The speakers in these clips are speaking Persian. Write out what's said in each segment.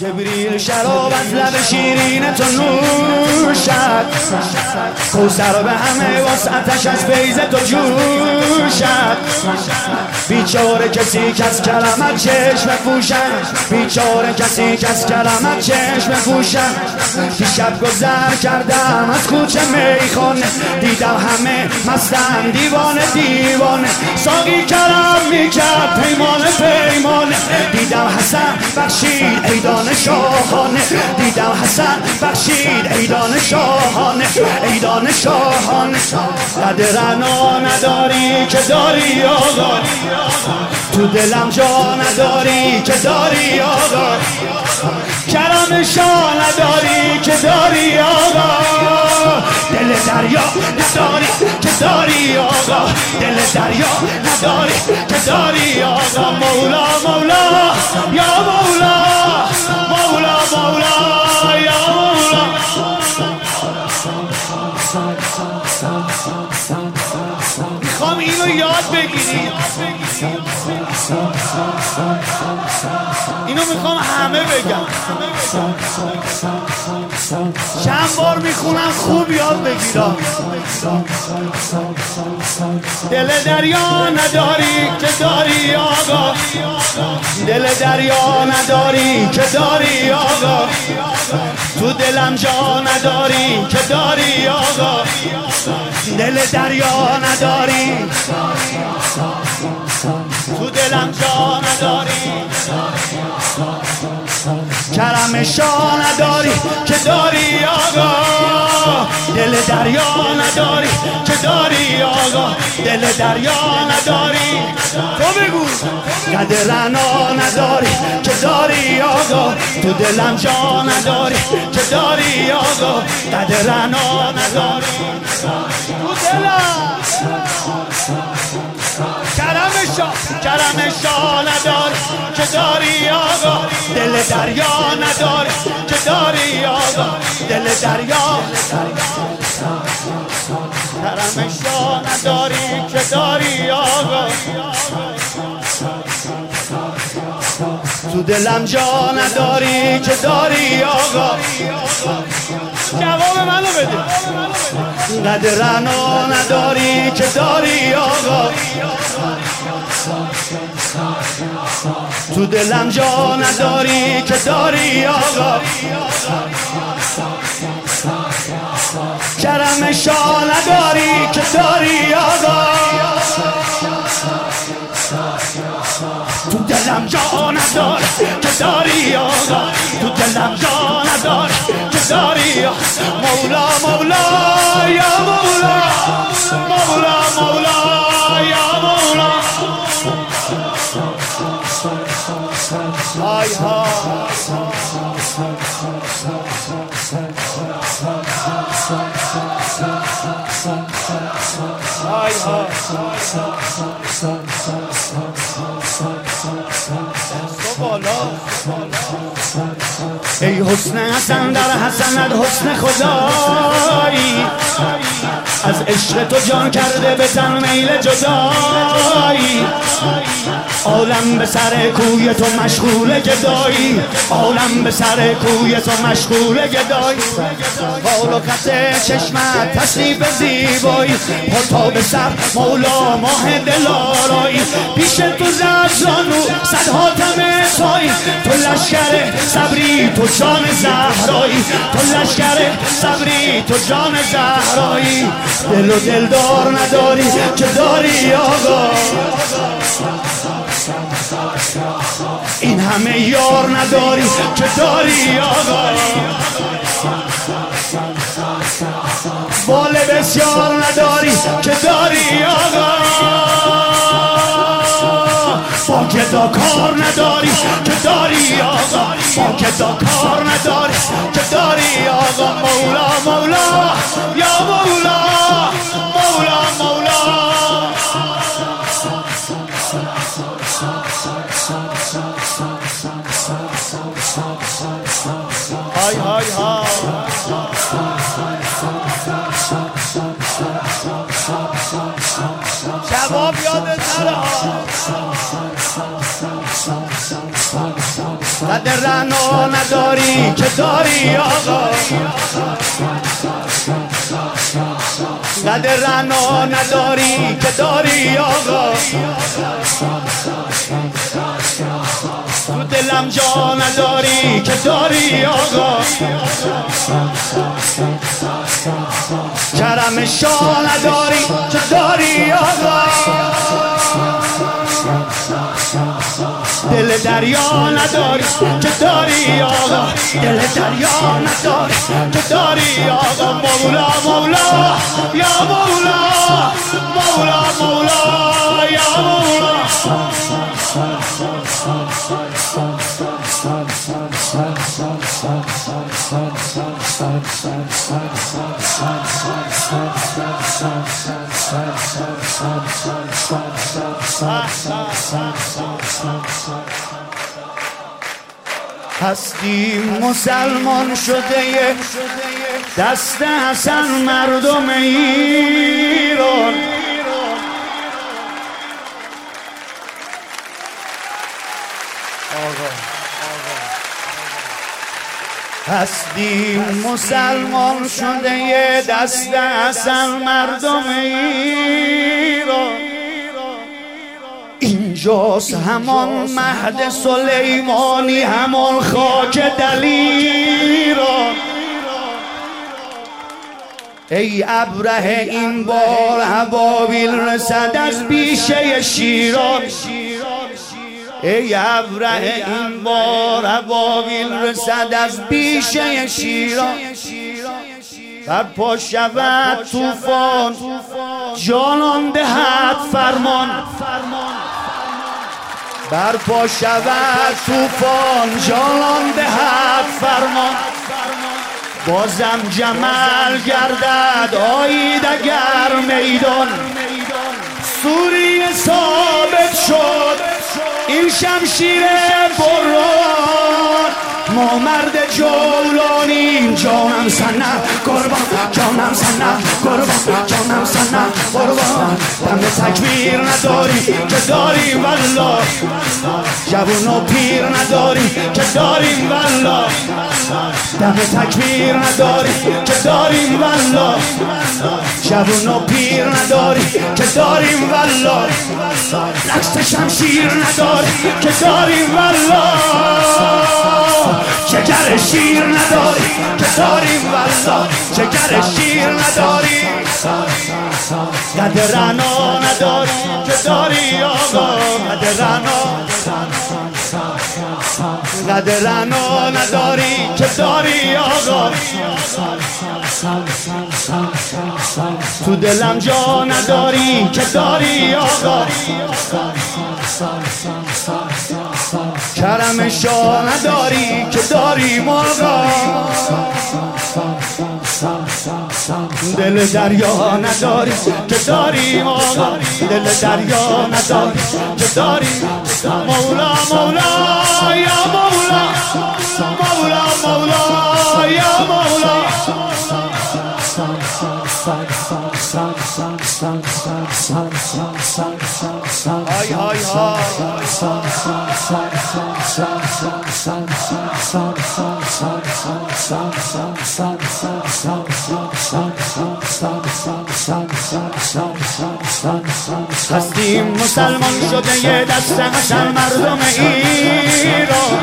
جبریل شراب از لب شیرین تو نوشد. کوسر به همه وسعتش از بیز تو جوشد. بیچاره کسی از کلمت چشم پوشد بیچاره کسی از کلمت چشم پوشد شب گذر کردم از کوچه میخانه دیدم همه مستن دیوانه دیوانه ساقی کرم می‌کرد پیمانه پیمانه دیدم حسن بخشید ایدان شاهانه. دیدم حسن بخشید ایدان شاهانه ایدان شاهانه قد رنا نداری که داری آقا. تو دلم جا نداری که داری آقا. کرم شاه نداری که داری آقا. دل دریا نداری که داری آقا. دل دریا نداری که داری آقا. مولا مولا یا مولا اینو می‌خوام همه بگم. چند بار می‌خونم خوب یاد بگیرم. دل دریا نداری که داری آقا. دل دریا نداری که داری آقا. تو دلم جا نداری که داری آقا. دل دریا نداری دلم جا نداری کرم شاه نداری که داری آقا دل دریا نداری که داری آقا دل دریا نداری تو بگو قد رنا نداری که داری آقا تو دلم جا نداری که داری آقا قد رنا نداری تو دلم شاه کرم شاه نداری که داری آقا دل دریا نداری که داری آقا دل دریا کرم شاه نداری که داری آقا. تو دلم جا نداری که داری آقا. جواب منو بده. قد رنا نداری که داری آقا. تو دلم جا نداری که داری آقا. کرم شاه نداری که داری آقا. تو دلم جا نداری که داری آقا تو دلم جا نداری که داری مولا مولا یا مولا. مولا مولا یا مولا. های ها. های ها. ای حسن حسن در حسنت حسن خدایی. از عشق تو جان کرده به تن میل جدایی. عالم به سر کوی تو مشغول گدایی. عالم به سر کوی تو مشغول گدایی. حال و خط چشمت تصریف زیبایی. پا به سر مولا ماه دلارایی. پیش تو زفزانو صد حاتم تایی تو لشکر صبری تو جان زهرایی. تو لشکر صبری تو جان زهرایی. دل و دلدار نداری که داری آقا. این همه یار نداری که داری آقا. بال بسیار نداری که داری آقا. کار نداری که داری آقا. با کار نداری که داری آقا. مولا مولا یا مولا. قد رنا نداری که داری آقا قد رنا نداری که داری آقا دلم جا نداری که داری آقا. کرم شا نداری که داری آقا. دل دریا نداری که داری آقا. دل دریا نداری که داری آقا. مولا مولا یا مولا. مولا مولا یا مولا. هستی مسلمان شده دست حسن مردم ایران. هستی مسلمان شده دست حسن مردم ایران. اینجاست همان مهد سلیمانی همان خاک دلیران. ای ابره این بار هبابیل رسد از بیشه شیران. ای ابره این بار هبابیل رسد از بیشه شیران بر پا شود توفان جانان دهد فرمان. بر پا شود توفان جانان دهد فرمان. بازم جمل گردد. آید اگر میدان. سوری ثابت شد. این شمشیر بران ما مرد جولانیم جانم سنه قربان جانم سنه قربان جانم سنه قربان. دم تکبیر نداری که داریم والله. جوون و پیر نداری که داریم والله. دم تکبیر نداری که داریم والله. جوون و پیر نداری که داریم والله. نقص شمشیر نداری که داریم والله. چگر شیر نداری که داریم والله. چگر شیر نداری. قد رنا نداری که داری آقا. قد رنا. قد رنا نداری که داری آقا تو دلم جا نداری که داری آقا کرم شا نداری که داری آقا دل دریا نداری که داری آقا دل دریا نداری که داری مولا مولا یا مولا مولا مولا یا مولا. های های هستیم مسلمان شده دست حسن مردم ایران.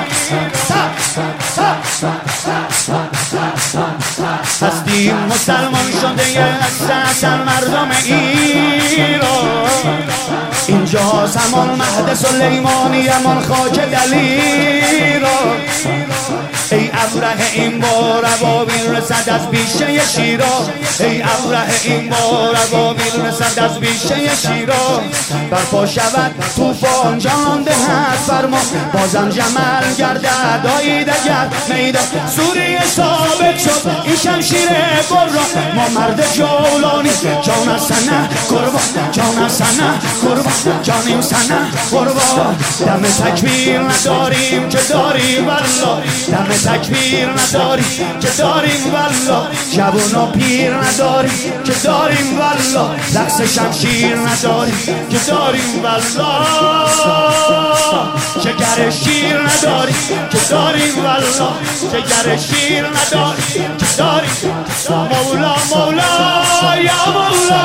هستیم مسلمان شده یه دست حسن مردم ایران. اینجا همان مهد سلیمانی همان خاک دلیران. ای ابره این بار عبابیل رسد از بیشه شیرا ای ابره این بار عبابیل رسد از بیشه شیرا برپا شود توفان جان دهد فرما بازم جمل گردد آید اگر میدان سوری ثابت شد این شمشیر برا ما مرد جولانی جان سنه قربان جان سنه قربان جانیم سنه قربان دم تکبیر نداریم که داری والله دم تکبیر نداری که داریم والا جوون و پیر نداری که داریم والا رقص شمشیر نداری که داریم والا شکر شیر نداری که داریم والا شکر شیر نداری که داریم مولا مولا یا مولا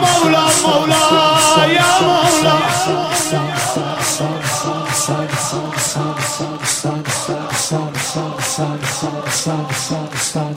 مولا مولا Stop! Stop! Stop! the sun.